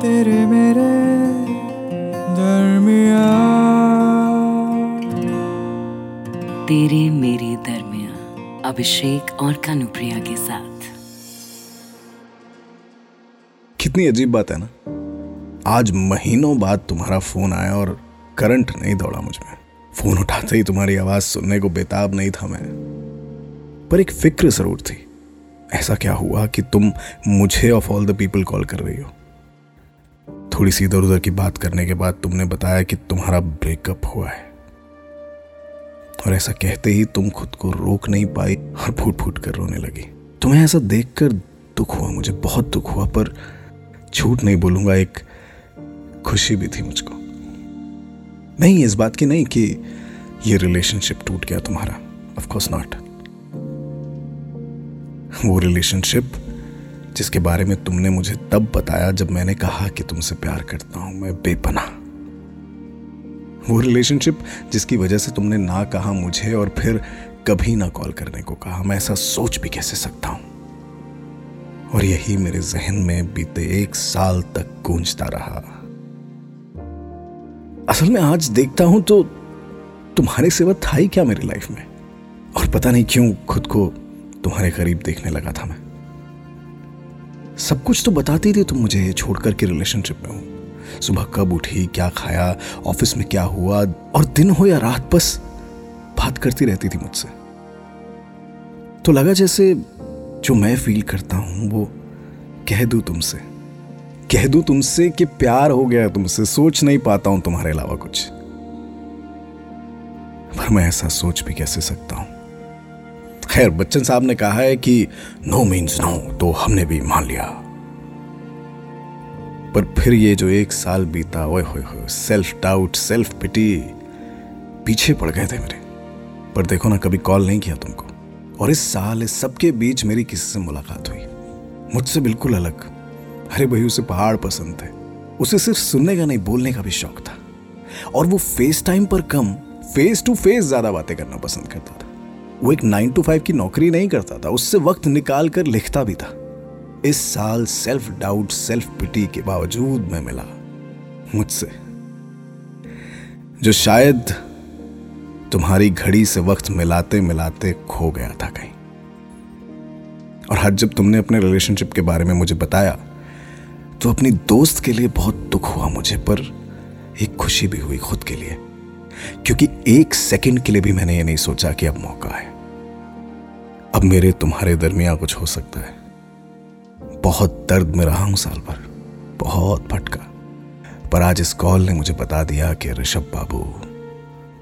तेरे मेरे दरमिया तेरे मेरे दरमिया अभिषेक और कानुप्रिया के साथ। कितनी अजीब बात है ना? आज महीनों बाद तुम्हारा फ़ोन आया और करंट नहीं दौड़ा मुझमें। फ़ोन उठाते ही तुम्हारी आवाज़ सुनने को बेताब नहीं था मैं। पर एक फ़िक्र ज़रूर थी। ऐसा क्या हुआ कि तुम मुझे of all the people call कर रही हो? थोड़ी सी इधर उधर की बात करने के बाद तुमने बताया कि तुम्हारा ब्रेकअप हुआ है। और ऐसा कहते ही तुम खुद को रोक नहीं पाई और फूट फूट कर रोने लगी। तुम्हें ऐसा देखकर दुख हुआ, मुझे बहुत दुख हुआ, पर झूठ नहीं बोलूँगा, एक खुशी भी थी मुझको। नहीं, इस बात की नहीं कि ये रिलेशनशिप टूट गया तुम्हारा। ऑफ़ कोर्स नॉट वो रिलेशनशिप जिसके बारे में तुमने मुझे तब बताया जब मैंने कहा कि तुमसे प्यार करता हूँ मैं बेपना वो रिलेशनशिप जिसकी वजह से तुमने ना कहा मुझे और फिर कभी ना कॉल करने को कहा, मैं ऐसा सोच भी कैसे सकता हूँ? और यही मेरे जहन में बीते एक साल तक गूंजता रहा। असल में आज देखता हूँ तो तुम्हारे सिवा था ही क्या मेरी लाइफ में? और पता नहीं क्यों खुद को तुम्हारे करीब देखने लगा था मैं। सब कुछ तो बताती थी तुम मुझे छोड़कर के रिलेशनशिप में हूँ। सुबह कब उठी, क्या खाया ऑफ़िस में क्या हुआ, और दिन हो या रात, बस बात करती रहती थी मुझसे। तो लगा जैसे जो मैं फील करता हूँ, वो कह दू तुमसे। कह दू तुमसे कि प्यार हो गया तुमसे, सोच नहीं पाता हूँ तुम्हारे अलावा कुछ। पर मैं ऐसा सोच भी कैसे सकता हूँ? खैर, बच्चन साहब ने कहा है कि नो मीन्स नो तो हमने भी मान लिया। पर फिर ये जो एक साल बीता, ओए होए होए सेल्फ डाउट सेल्फ पिटी पीछे पड़ गए थे मेरे। पर देखो ना, कभी कॉल नहीं किया तुमको। और इस साल, इस सबके बीच मेरी किसी से मुलाकात हुई। मुझसे बिल्कुल अलग। अरे भाई, उसे पहाड़ पसंद थे। उसे सिर्फ़ सुनने का नहीं, बोलने का भी शौक था। और वो फेस टाइम पर कम फेस टू फेस ज़्यादा बातें करना पसंद करता था। वो एक नाइन टू फाइव की नौकरी नहीं करता था, उससे वक्त निकाल कर लिखता भी था। इस साल सेल्फ डाउट सेल्फ पिटी के बावजूद मैं मिला मुझसे, जो शायद तुम्हारी घड़ी से वक्त मिलाते मिलाते खो गया था कहीं। और हर जब तुमने अपने रिलेशनशिप के बारे में मुझे बताया तो अपनी दोस्त के लिए बहुत दुख हुआ मुझे, पर एक खुशी भी हुई खुद के लिए, क्योंकि एक सेकंड के लिए भी मैंने ये नहीं सोचा कि अब मौका है। अब मेरे तुम्हारे दरमिया कुछ हो सकता है। बहुत दर्द में रहा हूँ साल भर। बहुत भटका पर आज इस कॉल ने मुझे बता दिया कि ऋषभ बाबू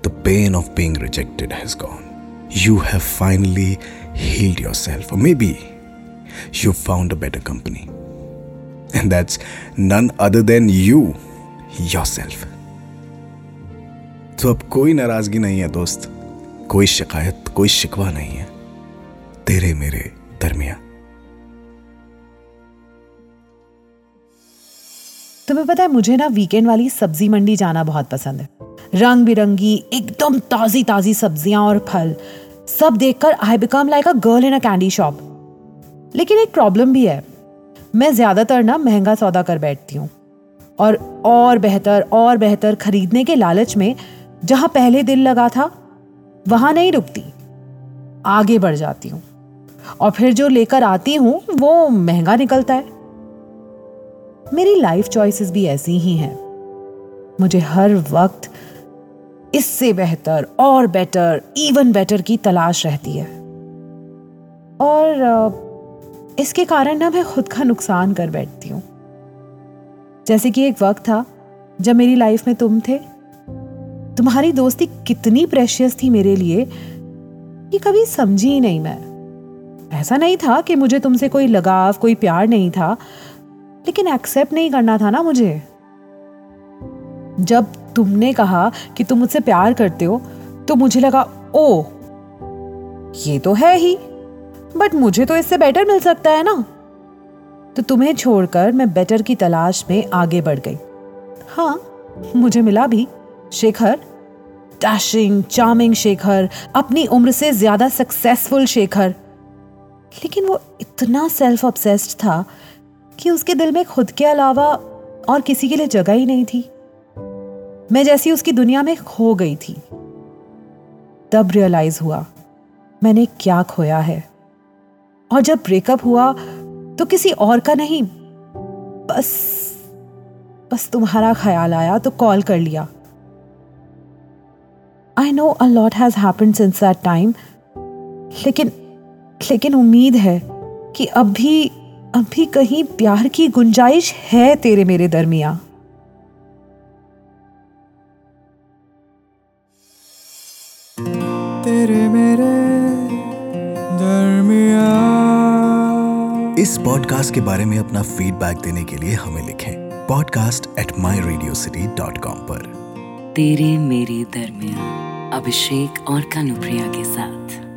the pain of being rejected has gone you have finally healed yourself, or maybe you found a better company. And that's none other than you, yourself. तो अब कोई नाराज़गी नहीं है दोस्त। कोई शिकायत कोई शिकवा नहीं है। तेरे मेरे दरमिया तुम्हें पता है, मुझे ना वीकेंड वाली सब्ज़ी मंडी जाना बहुत पसंद है। रंग बिरंगी एकदम ताजी ताजी सब्ज़ियाँ और फल, सब देखकर I become like a girl in a candy shop लेकिन एक प्रॉब्लम भी है। मैं ज़्यादातर ना महँगा सौदा कर बैठती हूँ। और और बेहतर और बेहतर खरीदने के लालच में जहाँ पहले दिल लगा था, वहाँ नहीं रुकती। आगे बढ़ जाती हूँ। और फिर जो लेकर आती हूँ, वो महँगा निकलता है। मेरी लाइफ चॉइसेस भी ऐसी ही हैं। मुझे हर वक्त इससे बेहतर, और बेटर इवन बेटर की तलाश रहती है। और इसके कारण ना मैं खुद का नुकसान कर बैठती हूँ। जैसे कि एक वक्त था, जब मेरी लाइफ में तुम थे। तुम्हारी दोस्ती कितनी प्रेशियस थी मेरे लिए कि कभी समझी ही नहीं मैं। ऐसा नहीं था कि मुझे तुमसे कोई लगाव, कोई प्यार नहीं था, लेकिन एक्सेप्ट नहीं करना था ना मुझे। जब तुमने कहा कि तुम मुझसे प्यार करते हो तो मुझे लगा ओ ये तो है ही बट मुझे तो इससे बेटर मिल सकता है ना? तो तुम्हें छोड़कर मैं बेटर की तलाश में आगे बढ़ गई। हाँ मुझे मिला भी शेखर। डैशिंग चार्मिंग शेखर, अपनी उम्र से ज़्यादा सक्सेसफुल शेखर। लेकिन वो इतना सेल्फ ऑब्सेस्ड था कि उसके दिल में खुद के अलावा और किसी के लिए जगह ही नहीं थी। मैं जैसी उसकी दुनिया में खो गई थी। तब रियलाइज़ हुआ, मैंने क्या खोया है। और जब ब्रेकअप हुआ तो किसी और का नहीं, बस बस तुम्हारा ख्याल आया तो कॉल कर लिया। I know a lot has happen since that time लेकिन लेकिन उम्मीद है कि अब भी अब भी कहीं प्यार की गुंजाइश है तेरे मेरे दरमिया। तेरे मेरे दरमिया। इस पॉडकास्ट के बारे में अपना फीडबैक देने के लिए हमें लिखें podcast at my radio city dot com पर। तेरे मेरे दरमिया अभिषेक और कानुप्रिया के साथ।